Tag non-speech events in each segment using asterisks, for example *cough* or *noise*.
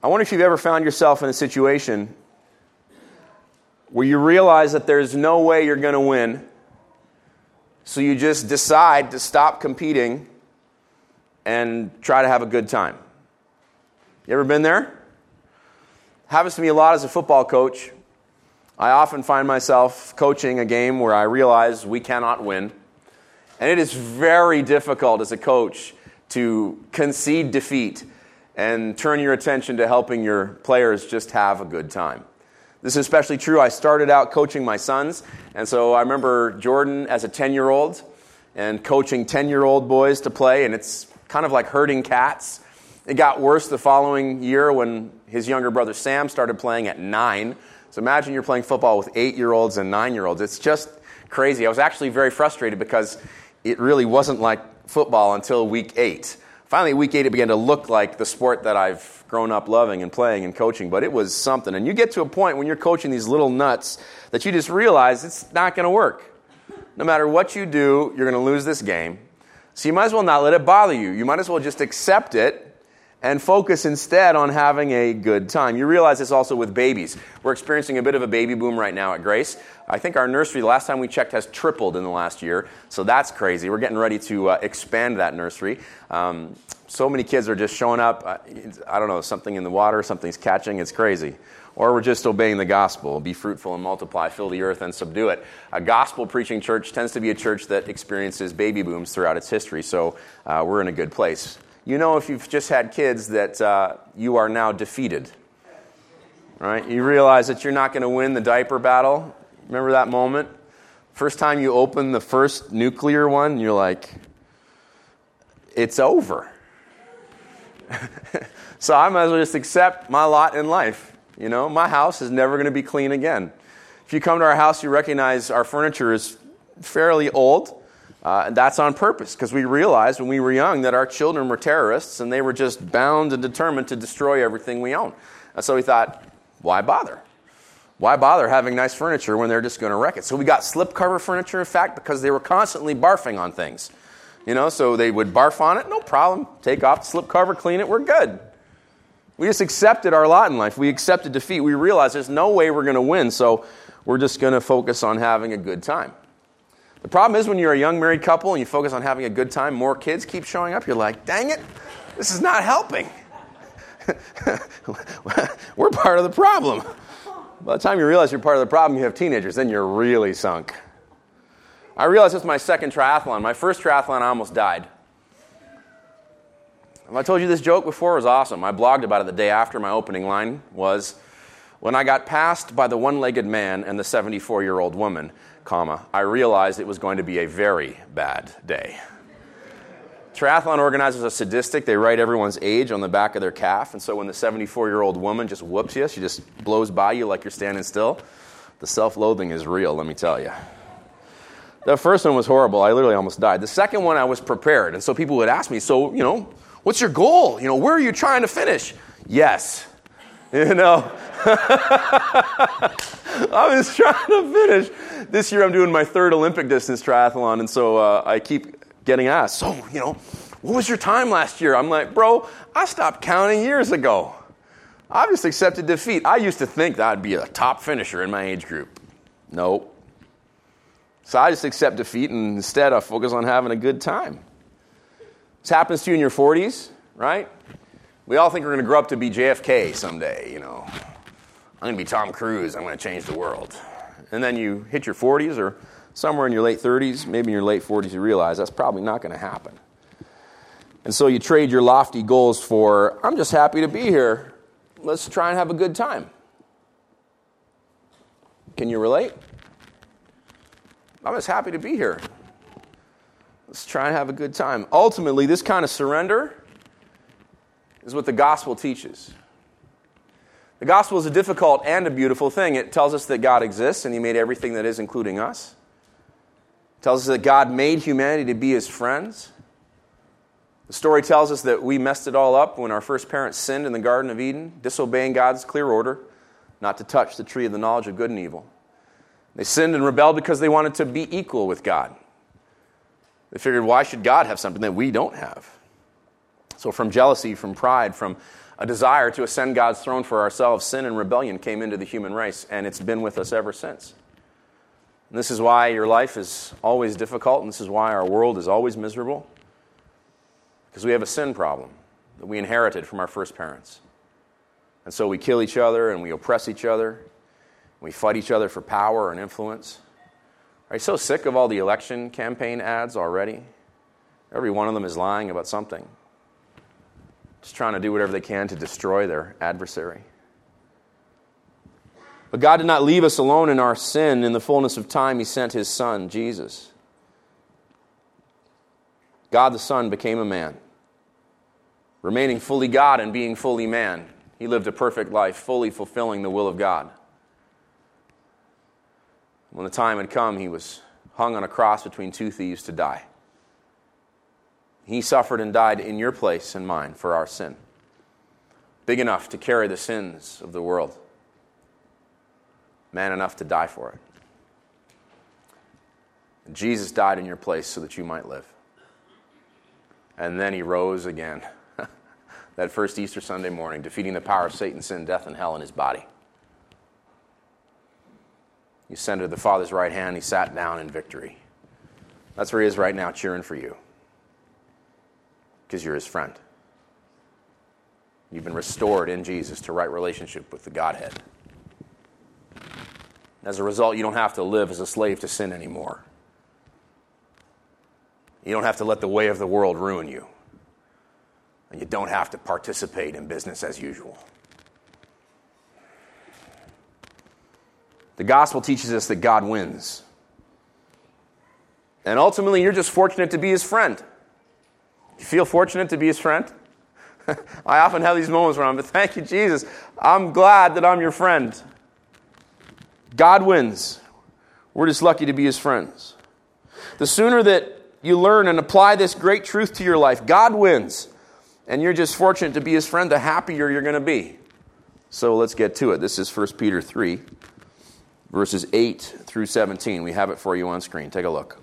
I wonder if you've ever found yourself in a situation where you realize that there's no way you're going to win, so you just decide to stop competing and try to have a good time. You ever been there? Happens to me a lot as a football coach. I often find myself coaching a game where I realize we cannot win. And it is very difficult as a coach to concede defeat and turn your attention to helping your players just have a good time. This is especially true. I started out coaching my sons, and so I remember Jordan as a 10 year old and coaching 10 year old boys to play, and it's kind of like herding cats. It got worse the following year when his younger brother Sam started playing at nine. So imagine you're playing football with eight year olds and nine year olds. It's just crazy. I was actually very frustrated because it really wasn't like football until week eight. Finally, week eight, it began to look like the sport that I've grown up loving and playing and coaching, but it was something. And you get to a point when you're coaching these little nuts that you just realize it's not going to work. No matter what you do, you're going to lose this game. So you might as well not let it bother you. You might as well just accept it and focus instead on having a good time. You realize this also with babies. We're experiencing a bit of a baby boom right now at Grace. I think our nursery, the last time we checked, has tripled in the last year, so that's crazy. We're getting ready to uh, expand that nursery. Um, so many kids are just showing up. Uh, I don't know, something in the water, something's catching, it's crazy. Or we're just obeying the gospel be fruitful and multiply, fill the earth and subdue it. A gospel preaching church tends to be a church that experiences baby booms throughout its history, so uh, we're in a good place you know if you've just had kids that uh, you are now defeated. Right? You realize that you're not going to win the diaper battle. Remember that moment? First time you open the first nuclear one, you're like, it's over. *laughs* so I might as well just accept my lot in life. You know, my house is never going to be clean again. If you come to our house, you recognize our furniture is fairly old. Uh, and that's on purpose because we realized when we were young that our children were terrorists and they were just bound and determined to destroy everything we own. And so we thought, why bother? Why bother having nice furniture when they're just going to wreck it? So we got slipcover furniture, in fact, because they were constantly barfing on things. You know, so they would barf on it, no problem. Take off the slipcover, clean it, we're good. We just accepted our lot in life. We accepted defeat. We realized there's no way we're going to win, so we're just going to focus on having a good time. The problem is when you're a young married couple and you focus on having a good time, more kids keep showing up. You're like, dang it, this is not helping. *laughs* We're part of the problem. By the time you realize you're part of the problem, you have teenagers, then you're really sunk. I realized this is my second triathlon. My first triathlon, I almost died. Have I told you this joke before? It was awesome. I blogged about it the day after my opening line was when I got passed by the one legged man and the 74 year old woman comma, I realized it was going to be a very bad day. Triathlon organizers are sadistic. They write everyone's age on the back of their calf. And so when the 74 year old woman just whoops you, she just blows by you like you're standing still, the self loathing is real, let me tell you. The first one was horrible. I literally almost died. The second one, I was prepared. And so people would ask me, So, you know, what's your goal? You know, where are you trying to finish? Yes. *laughs* You know, *laughs* I was trying to finish. This year I'm doing my third Olympic distance triathlon, and so uh, I keep getting asked, so, you know, what was your time last year? I'm like, bro, I stopped counting years ago. I just accepted defeat. I used to think that I'd be a top finisher in my age group. Nope. So I just accept defeat, and instead I focus on having a good time. This happens to you in your 40s, right? We all think we're going to grow up to be JFK someday, you know. I'm going to be Tom Cruise. I'm going to change the world. And then you hit your 40s or somewhere in your late 30s, maybe in your late 40s, you realize that's probably not going to happen. And so you trade your lofty goals for, I'm just happy to be here. Let's try and have a good time. Can you relate? I'm just happy to be here. Let's try and have a good time. Ultimately, this kind of surrender is what the gospel teaches. The gospel is a difficult and a beautiful thing. It tells us that God exists and He made everything that is, including us. It tells us that God made humanity to be His friends. The story tells us that we messed it all up when our first parents sinned in the Garden of Eden, disobeying God's clear order not to touch the tree of the knowledge of good and evil. They sinned and rebelled because they wanted to be equal with God. They figured, why should God have something that we don't have? So, from jealousy, from pride, from a desire to ascend God's throne for ourselves, sin and rebellion came into the human race, and it's been with us ever since. And this is why your life is always difficult, and this is why our world is always miserable. Because we have a sin problem that we inherited from our first parents. And so we kill each other and we oppress each other. We fight each other for power and influence. Are you so sick of all the election campaign ads already? Every one of them is lying about something just trying to do whatever they can to destroy their adversary. But God did not leave us alone in our sin. In the fullness of time, He sent His Son, Jesus. God the Son became a man. Remaining fully God and being fully man, He lived a perfect life, fully fulfilling the will of God. When the time had come, He was hung on a cross between two thieves to die. He suffered and died in your place and mine for our sin. Big enough to carry the sins of the world, man enough to die for it. Jesus died in your place so that you might live. And then he rose again *laughs* that first Easter Sunday morning, defeating the power of Satan, sin, death, and hell in his body. He ascended to the Father's right hand. He sat down in victory. That's where he is right now, cheering for you because you're his friend. You've been restored in Jesus to right relationship with the Godhead. As a result, you don't have to live as a slave to sin anymore. You don't have to let the way of the world ruin you. And you don't have to participate in business as usual. The gospel teaches us that God wins. And ultimately, you're just fortunate to be his friend. You feel fortunate to be his friend? *laughs* I often have these moments where I'm, but *laughs* thank you, Jesus. I'm glad that I'm your friend. God wins. We're just lucky to be his friends. The sooner that you learn and apply this great truth to your life, God wins, and you're just fortunate to be his friend, the happier you're going to be. So let's get to it. This is 1 Peter 3, verses 8 through 17. We have it for you on screen. Take a look.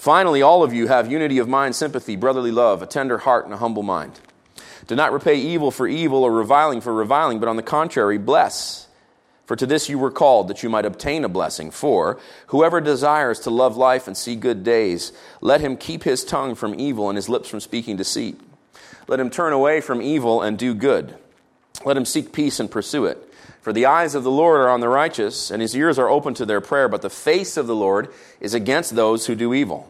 Finally, all of you have unity of mind, sympathy, brotherly love, a tender heart, and a humble mind. Do not repay evil for evil or reviling for reviling, but on the contrary, bless. For to this you were called, that you might obtain a blessing. For whoever desires to love life and see good days, let him keep his tongue from evil and his lips from speaking deceit. Let him turn away from evil and do good. Let him seek peace and pursue it. For the eyes of the Lord are on the righteous, and his ears are open to their prayer, but the face of the Lord is against those who do evil.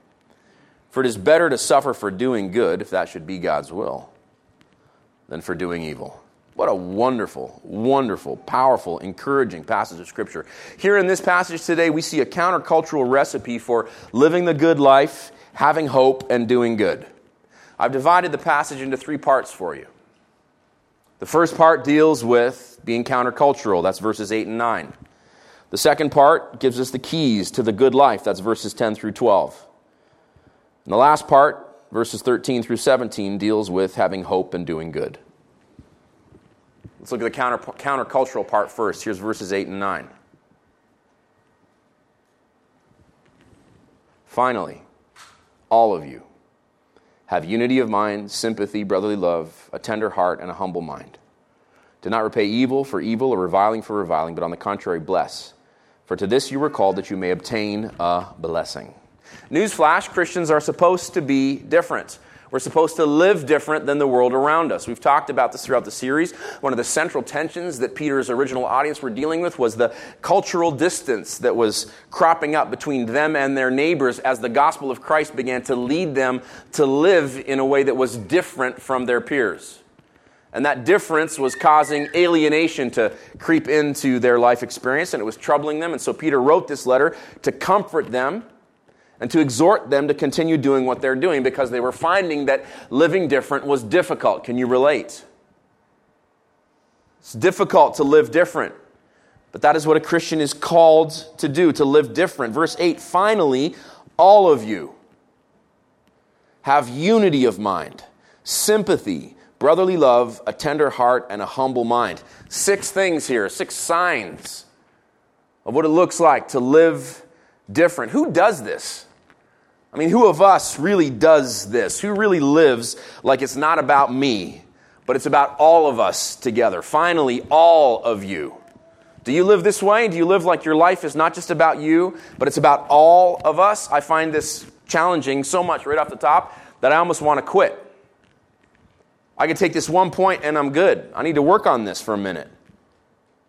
For it is better to suffer for doing good, if that should be God's will, than for doing evil. What a wonderful, wonderful, powerful, encouraging passage of Scripture. Here in this passage today, we see a countercultural recipe for living the good life, having hope, and doing good. I've divided the passage into three parts for you. The first part deals with being countercultural, that's verses 8 and 9. The second part gives us the keys to the good life. That's verses 10 through 12. And the last part, verses 13 through 17, deals with having hope and doing good. Let's look at the counter, countercultural part first. Here's verses 8 and 9. Finally, all of you have unity of mind, sympathy, brotherly love, a tender heart, and a humble mind. Do not repay evil for evil or reviling for reviling, but on the contrary, bless for to this you were called that you may obtain a blessing. Newsflash Christians are supposed to be different. We're supposed to live different than the world around us. We've talked about this throughout the series. One of the central tensions that Peter's original audience were dealing with was the cultural distance that was cropping up between them and their neighbors as the gospel of Christ began to lead them to live in a way that was different from their peers. And that difference was causing alienation to creep into their life experience, and it was troubling them. And so Peter wrote this letter to comfort them and to exhort them to continue doing what they're doing because they were finding that living different was difficult. Can you relate? It's difficult to live different. But that is what a Christian is called to do, to live different. Verse 8 finally, all of you have unity of mind, sympathy, brotherly love, a tender heart, and a humble mind. Six things here, six signs of what it looks like to live different. Who does this? I mean, who of us really does this? Who really lives like it's not about me, but it's about all of us together? Finally, all of you. Do you live this way? Do you live like your life is not just about you, but it's about all of us? I find this challenging so much right off the top that I almost want to quit. I can take this one point and I'm good. I need to work on this for a minute.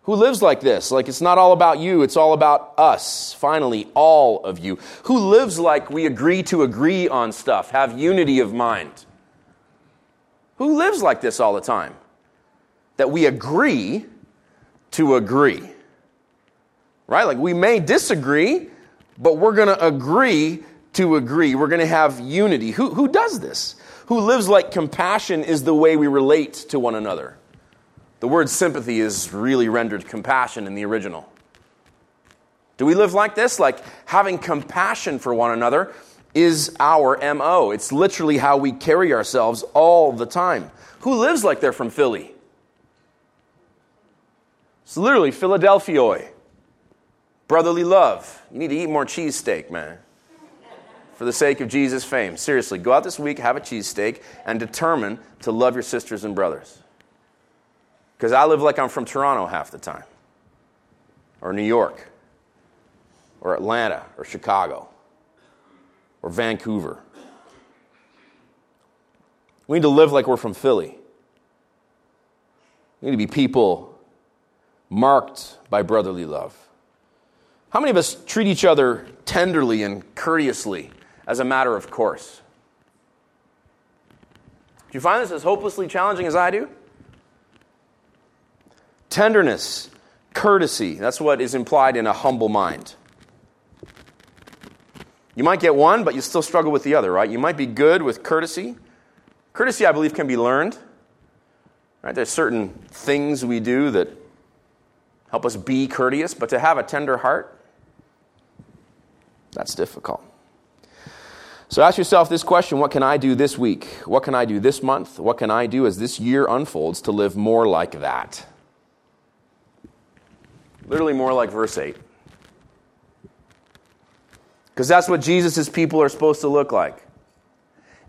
Who lives like this? Like it's not all about you, it's all about us. Finally, all of you. Who lives like we agree to agree on stuff, have unity of mind? Who lives like this all the time? That we agree to agree. Right? Like we may disagree, but we're going to agree to agree. We're going to have unity. Who, who does this? Who lives like compassion is the way we relate to one another. The word sympathy is really rendered compassion in the original. Do we live like this? Like having compassion for one another is our MO. It's literally how we carry ourselves all the time. Who lives like they're from Philly? It's literally Philadelphia. Brotherly love. You need to eat more cheesesteak, man. For the sake of Jesus' fame. Seriously, go out this week, have a cheesesteak, and determine to love your sisters and brothers. Because I live like I'm from Toronto half the time, or New York, or Atlanta, or Chicago, or Vancouver. We need to live like we're from Philly. We need to be people marked by brotherly love. How many of us treat each other tenderly and courteously as a matter of course? Do you find this as hopelessly challenging as I do? Tenderness, courtesy, that's what is implied in a humble mind. You might get one, but you still struggle with the other, right? You might be good with courtesy. Courtesy, I believe, can be learned. Right? There's certain things we do that help us be courteous, but to have a tender heart, that's difficult. So ask yourself this question what can I do this week? What can I do this month? What can I do as this year unfolds to live more like that? Literally more like verse 8. Because that's what Jesus' people are supposed to look like.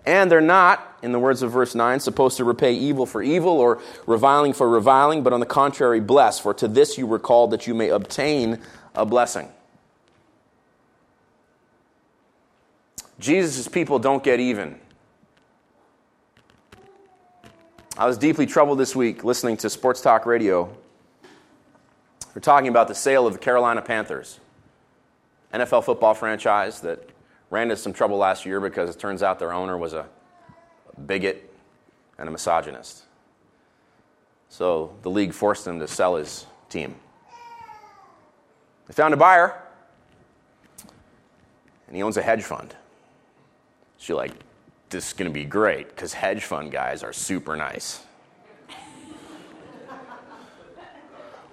And they're not, in the words of verse 9, supposed to repay evil for evil or reviling for reviling, but on the contrary, bless. For to this you were called that you may obtain a blessing. Jesus' people don't get even. I was deeply troubled this week listening to Sports Talk Radio. We're talking about the sale of the Carolina Panthers, NFL football franchise that ran into some trouble last year because it turns out their owner was a bigot and a misogynist. So the league forced him to sell his team. They found a buyer, and he owns a hedge fund. So you're like, this is going to be great because hedge fund guys are super nice.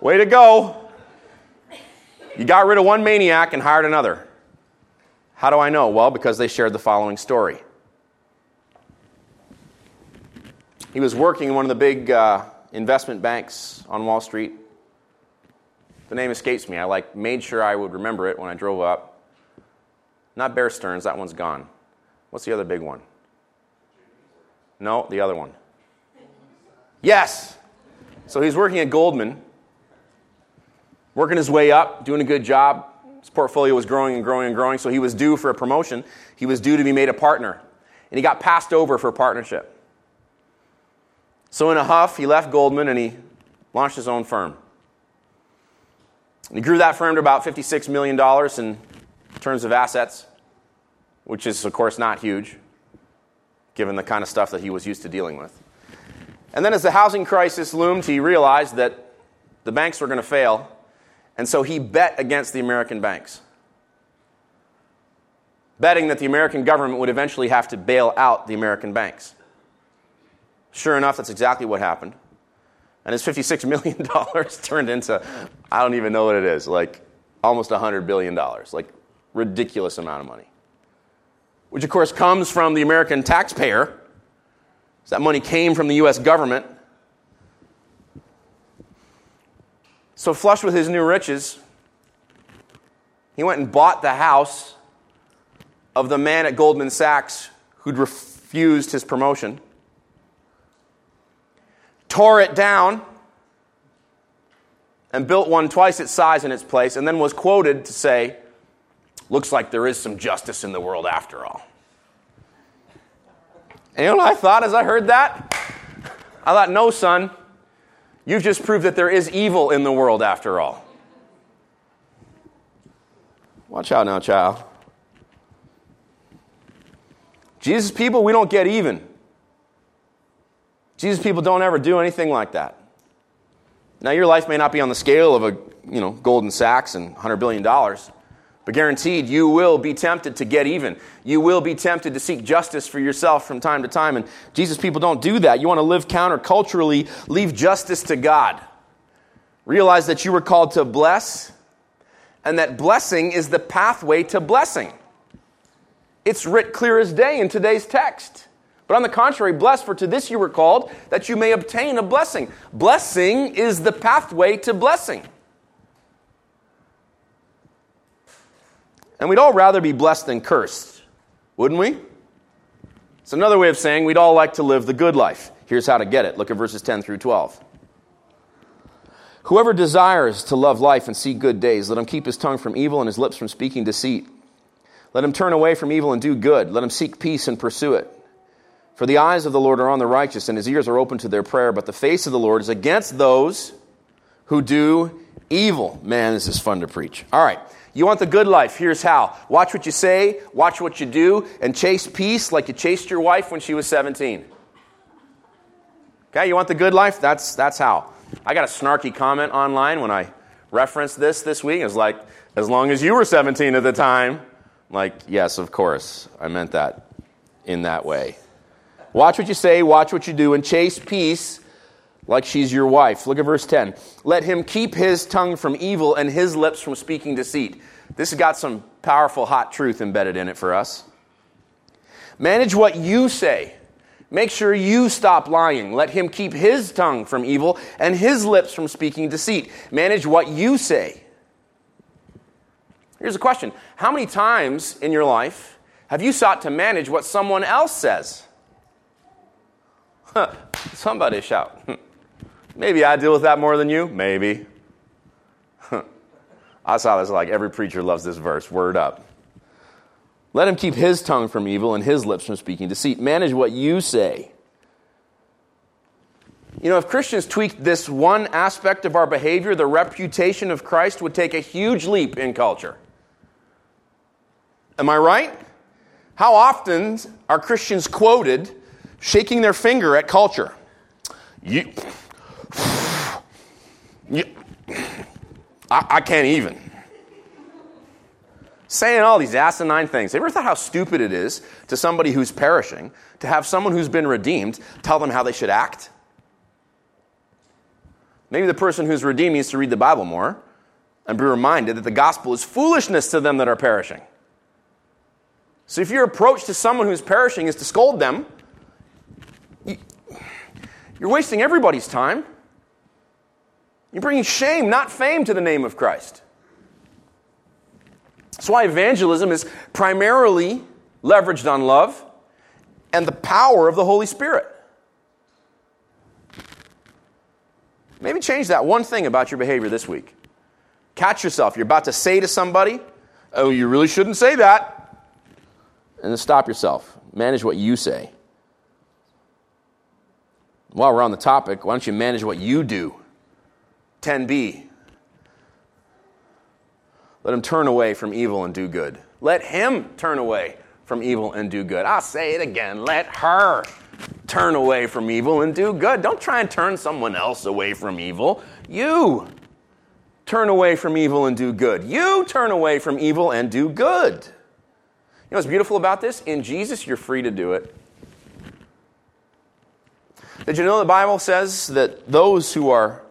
Way to go. You got rid of one maniac and hired another. How do I know? Well, because they shared the following story. He was working in one of the big uh, investment banks on Wall Street. The name escapes me. I like made sure I would remember it when I drove up. Not Bear Stearns, that one's gone. What's the other big one? No, the other one. Yes. So he's working at Goldman, working his way up, doing a good job. His portfolio was growing and growing and growing, so he was due for a promotion. He was due to be made a partner. And he got passed over for partnership. So, in a huff, he left Goldman and he launched his own firm. And he grew that firm to about $56 million in terms of assets, which is, of course, not huge, given the kind of stuff that he was used to dealing with. And then, as the housing crisis loomed, he realized that the banks were going to fail and so he bet against the American banks, betting that the American government would eventually have to bail out the American banks. Sure enough, that's exactly what happened. And his $56 million *laughs* turned into, I don't even know what it is, like almost $100 billion, like ridiculous amount of money. Which, of course, comes from the American taxpayer. So that money came from the U.S. government. So, flush with his new riches, he went and bought the house of the man at Goldman Sachs who'd refused his promotion, tore it down, and built one twice its size in its place, and then was quoted to say, Looks like there is some justice in the world after all. And you know what I thought as I heard that? I thought, No, son, you've just proved that there is evil in the world after all. Watch out now, child. Jesus people, we don't get even. Jesus people don't ever do anything like that. Now, your life may not be on the scale of a, you know, Goldman Sachs and $100 billion, but guaranteed you will be tempted to get even. You will be tempted to seek justice for yourself from time to time. And Jesus people don't do that. You want to live counterculturally, leave justice to God. Realize that you were called to bless, and that blessing is the pathway to blessing. It's writ clear as day in today's text. But on the contrary, bless, for to this you were called, that you may obtain a blessing. Blessing is the pathway to blessing. And we'd all rather be blessed than cursed, wouldn't we? It's another way of saying we'd all like to live the good life. Here's how to get it. Look at verses 10 through 12. Whoever desires to love life and see good days, let him keep his tongue from evil and his lips from speaking deceit. Let him turn away from evil and do good. Let him seek peace and pursue it. For the eyes of the Lord are on the righteous, and his ears are open to their prayer, but the face of the Lord is against those who do evil. Man, this is fun to preach. All right. You want the good life? Here's how. Watch what you say, watch what you do, and chase peace like you chased your wife when she was 17. Okay, you want the good life? That's, that's how. I got a snarky comment online when I referenced this this week. It was like, as long as you were 17 at the time. Like, yes, of course. I meant that in that way. Watch what you say, watch what you do, and chase peace like she's your wife. Look at verse 10. Let him keep his tongue from evil and his lips from speaking deceit. This has got some powerful, hot truth embedded in it for us. Manage what you say. Make sure you stop lying. Let him keep his tongue from evil and his lips from speaking deceit. Manage what you say. Here's a question How many times in your life have you sought to manage what someone else says? Huh, *laughs* somebody shout. *laughs* Maybe I deal with that more than you. Maybe. *laughs* I saw this like every preacher loves this verse. Word up. Let him keep his tongue from evil and his lips from speaking deceit. Manage what you say. You know, if Christians tweaked this one aspect of our behavior, the reputation of Christ would take a huge leap in culture. Am I right? How often are Christians quoted shaking their finger at culture? You, you, I, I can't even. Saying all these asinine things. Have you ever thought how stupid it is to somebody who's perishing to have someone who's been redeemed tell them how they should act? Maybe the person who's redeemed needs to read the Bible more and be reminded that the gospel is foolishness to them that are perishing. So if your approach to someone who's perishing is to scold them, you're wasting everybody's time. You're bringing shame, not fame, to the name of Christ. That's why evangelism is primarily leveraged on love and the power of the Holy Spirit. Maybe change that one thing about your behavior this week. Catch yourself. You're about to say to somebody, Oh, you really shouldn't say that and then stop yourself. Manage what you say. While we're on the topic, why don't you manage what you do? 10b. Let him turn away from evil and do good. Let him turn away from evil and do good. I'll say it again. Let her turn away from evil and do good. Don't try and turn someone else away from evil. You turn away from evil and do good. You turn away from evil and do good. You know what's beautiful about this? In Jesus, you're free to do it. Did you know the Bible says that those who are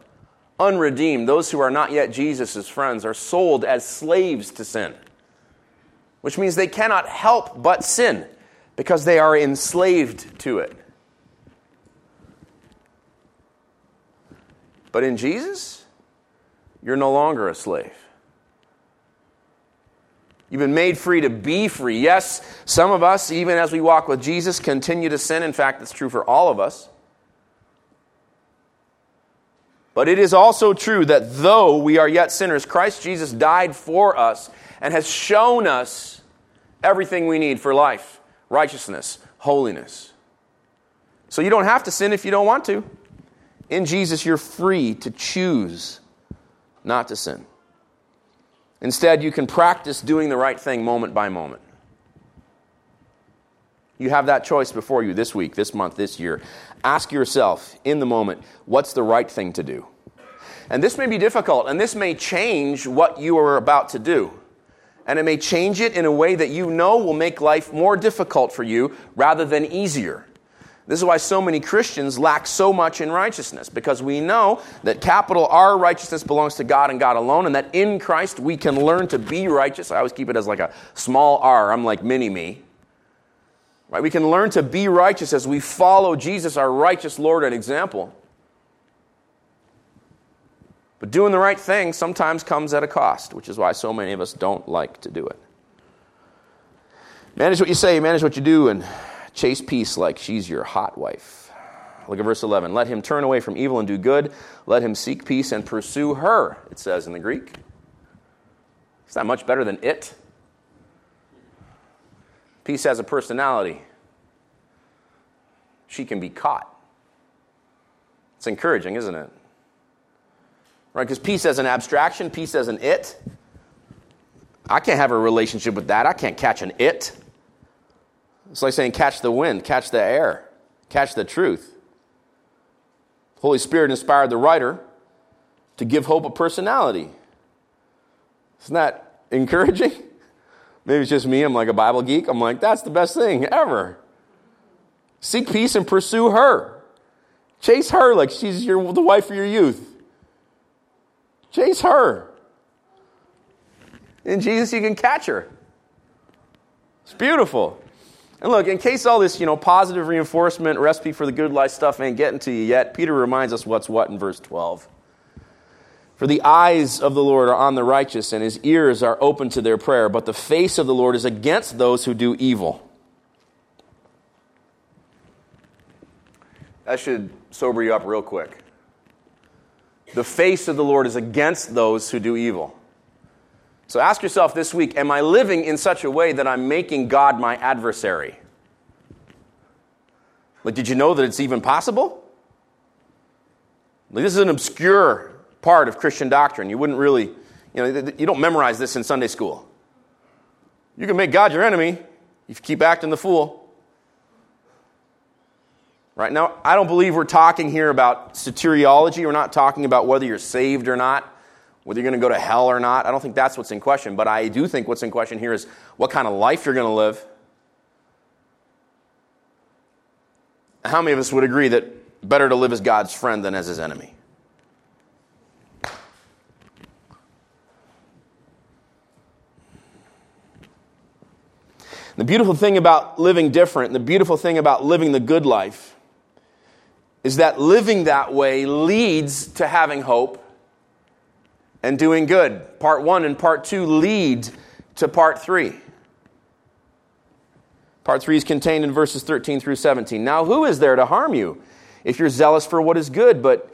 unredeemed, those who are not yet Jesus' friends, are sold as slaves to sin? Which means they cannot help but sin because they are enslaved to it. But in Jesus, you're no longer a slave. You've been made free to be free. Yes, some of us, even as we walk with Jesus, continue to sin. In fact, it's true for all of us. But it is also true that though we are yet sinners, Christ Jesus died for us and has shown us everything we need for life, righteousness, holiness. So you don't have to sin if you don't want to. In Jesus, you're free to choose not to sin. Instead, you can practice doing the right thing moment by moment. You have that choice before you this week, this month, this year. Ask yourself in the moment, what's the right thing to do? And this may be difficult, and this may change what you are about to do. And it may change it in a way that you know will make life more difficult for you rather than easier. This is why so many Christians lack so much in righteousness, because we know that capital R righteousness belongs to God and God alone, and that in Christ we can learn to be righteous. I always keep it as like a small r, I'm like mini me. Right? We can learn to be righteous as we follow Jesus, our righteous Lord and example. But doing the right thing sometimes comes at a cost, which is why so many of us don't like to do it. Manage what you say, manage what you do, and Chase peace like she's your hot wife. Look at verse 11. Let him turn away from evil and do good. Let him seek peace and pursue her, it says in the Greek. It's not much better than it. Peace has a personality. She can be caught. It's encouraging, isn't it? Right? Because peace as an abstraction, peace as an it. I can't have a relationship with that. I can't catch an it. It's like saying, catch the wind, catch the air, catch the truth. The Holy Spirit inspired the writer to give hope a personality. Isn't that encouraging? *laughs* Maybe it's just me. I'm like a Bible geek. I'm like, that's the best thing ever. Seek peace and pursue her. Chase her like she's your, the wife of your youth. Chase her. In Jesus, you can catch her. It's beautiful. And look, in case all this, you know, positive reinforcement, recipe for the good life stuff ain't getting to you yet, Peter reminds us what's what in verse 12. For the eyes of the Lord are on the righteous, and his ears are open to their prayer, but the face of the Lord is against those who do evil. That should sober you up real quick. The face of the Lord is against those who do evil. So ask yourself this week Am I living in such a way that I'm making God my adversary? Like, did you know that it's even possible? Like, this is an obscure part of Christian doctrine. You wouldn't really, you know, you don't memorize this in Sunday school. You can make God your enemy if you keep acting the fool. Right now, I don't believe we're talking here about soteriology. We're not talking about whether you're saved or not whether you're going to go to hell or not. I don't think that's what's in question. But I do think what's in question here is what kind of life you're going to live. How many of us would agree that better to live as God's friend than as his enemy? The beautiful thing about living different, the beautiful thing about living the good life, is that living that way leads to having hope and doing good. Part one and part two lead to part three. Part three is contained in verses 13 through 17. Now, who is there to harm you if you're zealous for what is good? But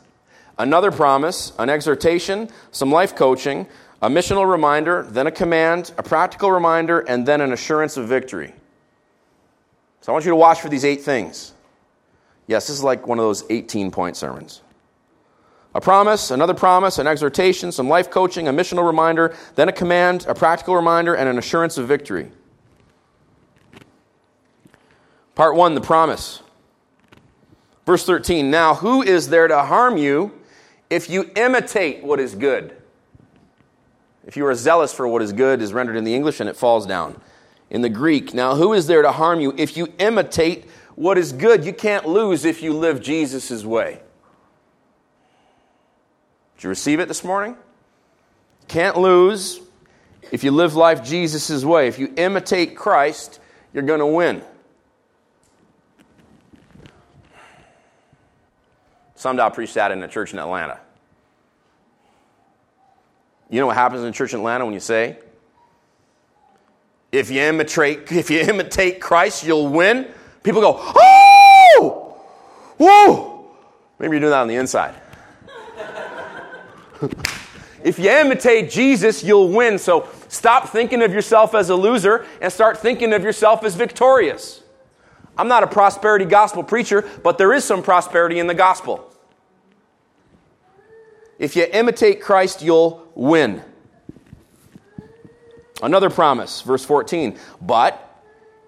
another promise, an exhortation, some life coaching, a missional reminder, then a command, a practical reminder, and then an assurance of victory. So I want you to watch for these eight things. Yes, this is like one of those 18 point sermons. A promise, another promise, an exhortation, some life coaching, a missional reminder, then a command, a practical reminder, and an assurance of victory. Part one, the promise. Verse 13 Now, who is there to harm you if you imitate what is good? If you are zealous for what is good, is rendered in the English and it falls down. In the Greek, now who is there to harm you if you imitate what is good? You can't lose if you live Jesus' way. Did you receive it this morning? Can't lose if you live life Jesus' way. If you imitate Christ, you're going to win. Someday I'll preach that in a church in Atlanta. You know what happens in church in Atlanta when you say, if you imitate, *laughs* if you imitate Christ, you'll win? People go, oh! Whoa! Maybe you're doing that on the inside. *laughs* if you imitate Jesus, you'll win. So stop thinking of yourself as a loser and start thinking of yourself as victorious. I'm not a prosperity gospel preacher, but there is some prosperity in the gospel. If you imitate Christ, you'll win. Another promise, verse 14. But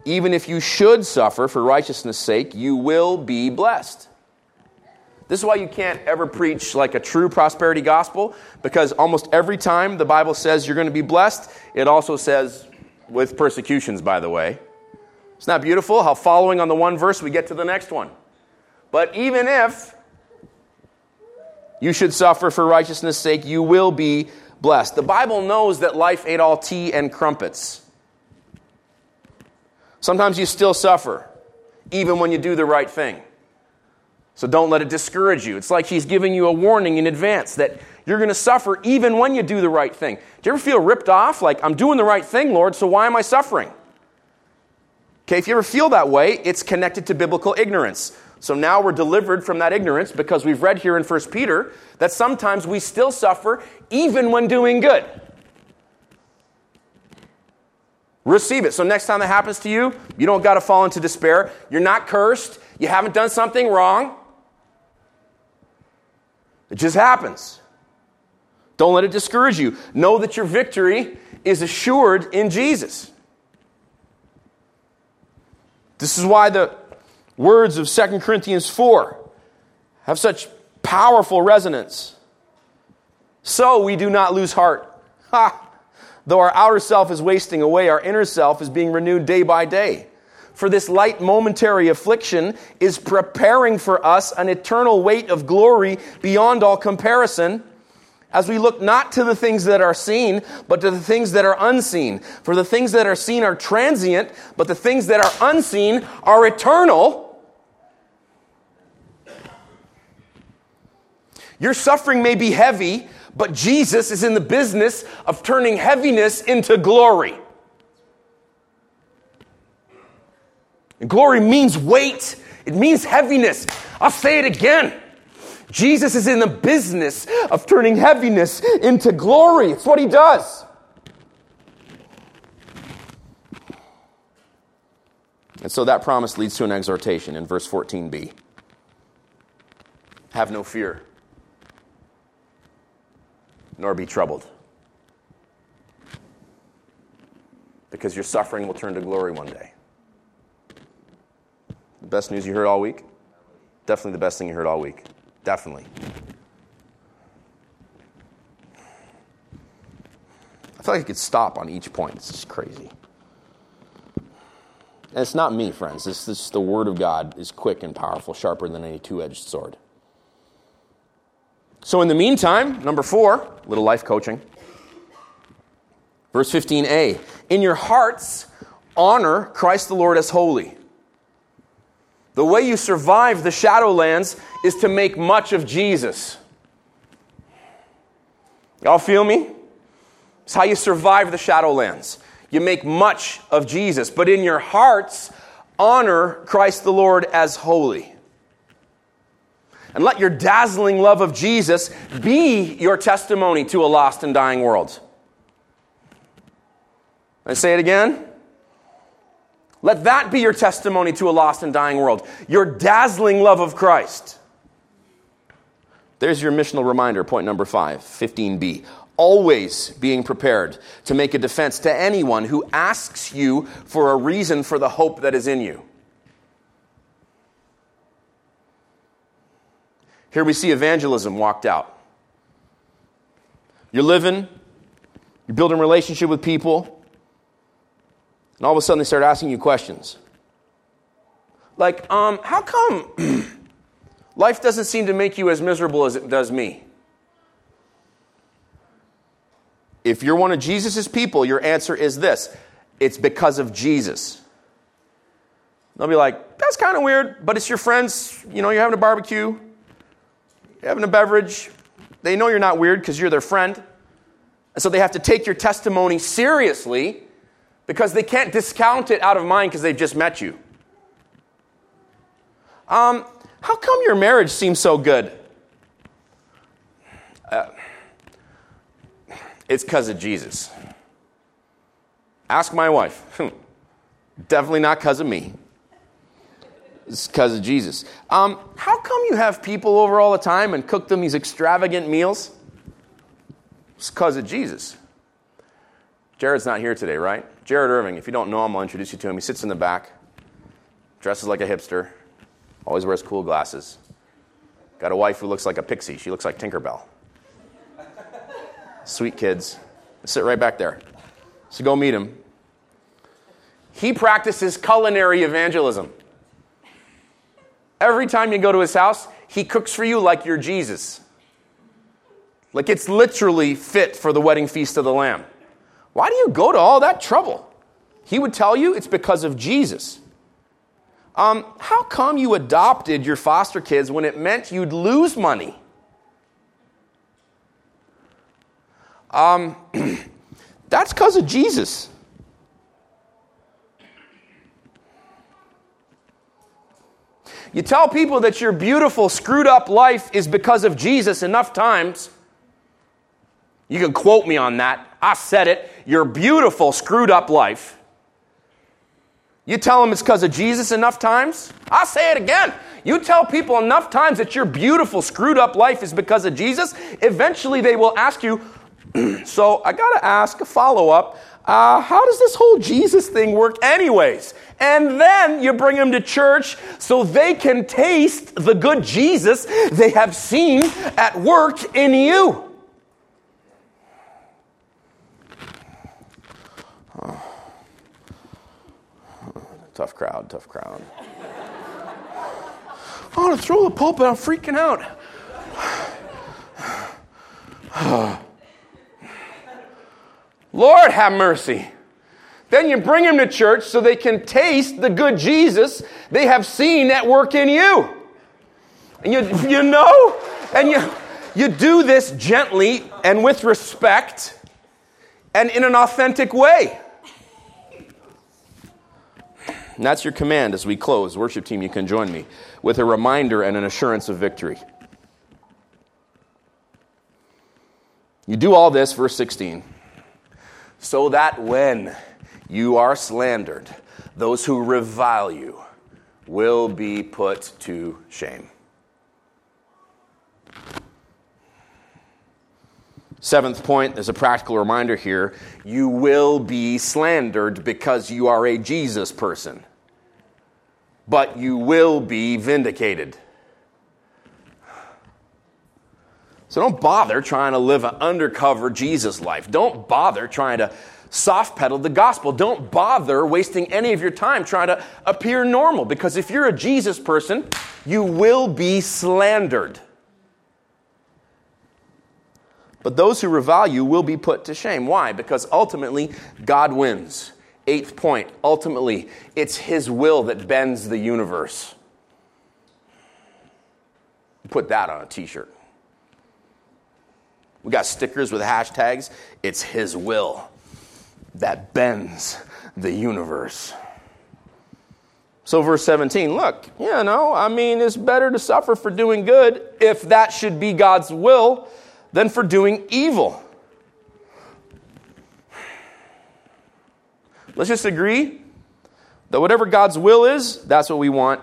even if you should suffer for righteousness' sake, you will be blessed. This is why you can't ever preach like a true prosperity gospel, because almost every time the Bible says you're going to be blessed, it also says with persecutions, by the way. It's not beautiful how following on the one verse we get to the next one. But even if you should suffer for righteousness' sake. You will be blessed. The Bible knows that life ain't all tea and crumpets. Sometimes you still suffer, even when you do the right thing. So don't let it discourage you. It's like He's giving you a warning in advance that you're going to suffer even when you do the right thing. Do you ever feel ripped off? Like, I'm doing the right thing, Lord, so why am I suffering? Okay, if you ever feel that way, it's connected to biblical ignorance. So now we're delivered from that ignorance because we've read here in 1 Peter that sometimes we still suffer even when doing good. Receive it. So next time that happens to you, you don't got to fall into despair. You're not cursed. You haven't done something wrong. It just happens. Don't let it discourage you. Know that your victory is assured in Jesus. This is why the words of 2 Corinthians 4 have such powerful resonance. So we do not lose heart. Ha! Though our outer self is wasting away, our inner self is being renewed day by day. For this light momentary affliction is preparing for us an eternal weight of glory beyond all comparison as we look not to the things that are seen, but to the things that are unseen. For the things that are seen are transient, but the things that are unseen are eternal. Your suffering may be heavy, but Jesus is in the business of turning heaviness into glory. And glory means weight, it means heaviness. I'll say it again. Jesus is in the business of turning heaviness into glory. It's what he does. And so that promise leads to an exhortation in verse 14b. Have no fear, nor be troubled. Because your suffering will turn to glory one day. The best news you heard all week? Definitely the best thing you heard all week. Definitely. I feel like I could stop on each point. It's just crazy. And it's not me, friends. This, this the Word of God is quick and powerful, sharper than any two edged sword. So, in the meantime, number four, little life coaching. Verse 15a In your hearts, honor Christ the Lord as holy. The way you survive the Shadowlands is to make much of Jesus. Y'all feel me? It's how you survive the Shadowlands. You make much of Jesus, but in your hearts, honor Christ the Lord as holy. And let your dazzling love of Jesus be your testimony to a lost and dying world. I say it again. Let that be your testimony to a lost and dying world. Your dazzling love of Christ. There's your missional reminder, point number five, 15b. Always being prepared to make a defense to anyone who asks you for a reason for the hope that is in you. Here we see evangelism walked out. You're living, you're building relationship with people, and all of a sudden they start asking you questions. Like, um, how come *clears throat* life doesn't seem to make you as miserable as it does me? If you're one of Jesus' people, your answer is this it's because of Jesus. They'll be like, that's kind of weird, but it's your friends. You know, you're having a barbecue, you're having a beverage. They know you're not weird because you're their friend. And so they have to take your testimony seriously because they can't discount it out of mind because they've just met you. Um, how come your marriage seems so good? Uh, it's because of Jesus. Ask my wife. Definitely not because of me. It's because of Jesus. Um, how come you have people over all the time and cook them these extravagant meals? It's because of Jesus. Jared's not here today, right? Jared Irving, if you don't know him, I'll introduce you to him. He sits in the back, dresses like a hipster, always wears cool glasses. Got a wife who looks like a pixie. She looks like Tinkerbell. Sweet kids. Sit right back there. So go meet him. He practices culinary evangelism. Every time you go to his house, he cooks for you like you're Jesus. Like it's literally fit for the wedding feast of the Lamb. Why do you go to all that trouble? He would tell you it's because of Jesus. Um, how come you adopted your foster kids when it meant you'd lose money? Um, *clears throat* that's because of Jesus. You tell people that your beautiful, screwed up life is because of Jesus enough times. You can quote me on that. I said it. Your beautiful, screwed up life. You tell them it's because of Jesus enough times. I'll say it again. You tell people enough times that your beautiful, screwed up life is because of Jesus, eventually they will ask you, *clears throat* so I got to ask a follow up. Uh, how does this whole Jesus thing work, anyways? And then you bring them to church so they can taste the good Jesus they have seen at work in you. Tough crowd, tough crowd. I want to throw the pulpit, I'm freaking out. Lord have mercy. Then you bring them to church so they can taste the good Jesus they have seen at work in you. And you, you know, and you, you do this gently and with respect and in an authentic way. And that's your command as we close. Worship team, you can join me with a reminder and an assurance of victory. You do all this, verse 16 so that when you are slandered, those who revile you will be put to shame. Seventh point is a practical reminder here you will be slandered because you are a Jesus person, but you will be vindicated. So don't bother trying to live an undercover Jesus life. Don't bother trying to soft pedal the gospel. Don't bother wasting any of your time trying to appear normal because if you're a Jesus person, you will be slandered. But those who revile you will be put to shame. Why? Because ultimately, God wins. Eighth point ultimately, it's His will that bends the universe. Put that on a t shirt. We got stickers with hashtags. It's His will that bends the universe. So, verse 17, look, you know, I mean, it's better to suffer for doing good if that should be God's will than for doing evil. Let's just agree That whatever God's will is, that's what we want.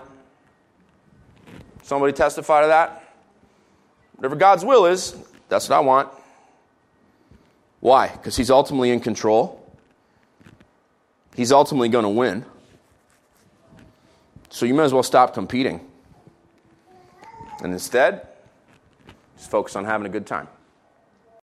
Somebody testify to that? Whatever God's will is, that's what I want. Why? Because He's ultimately in control. He's ultimately going to win. So you might as well stop competing. And instead, just focus on having a good time.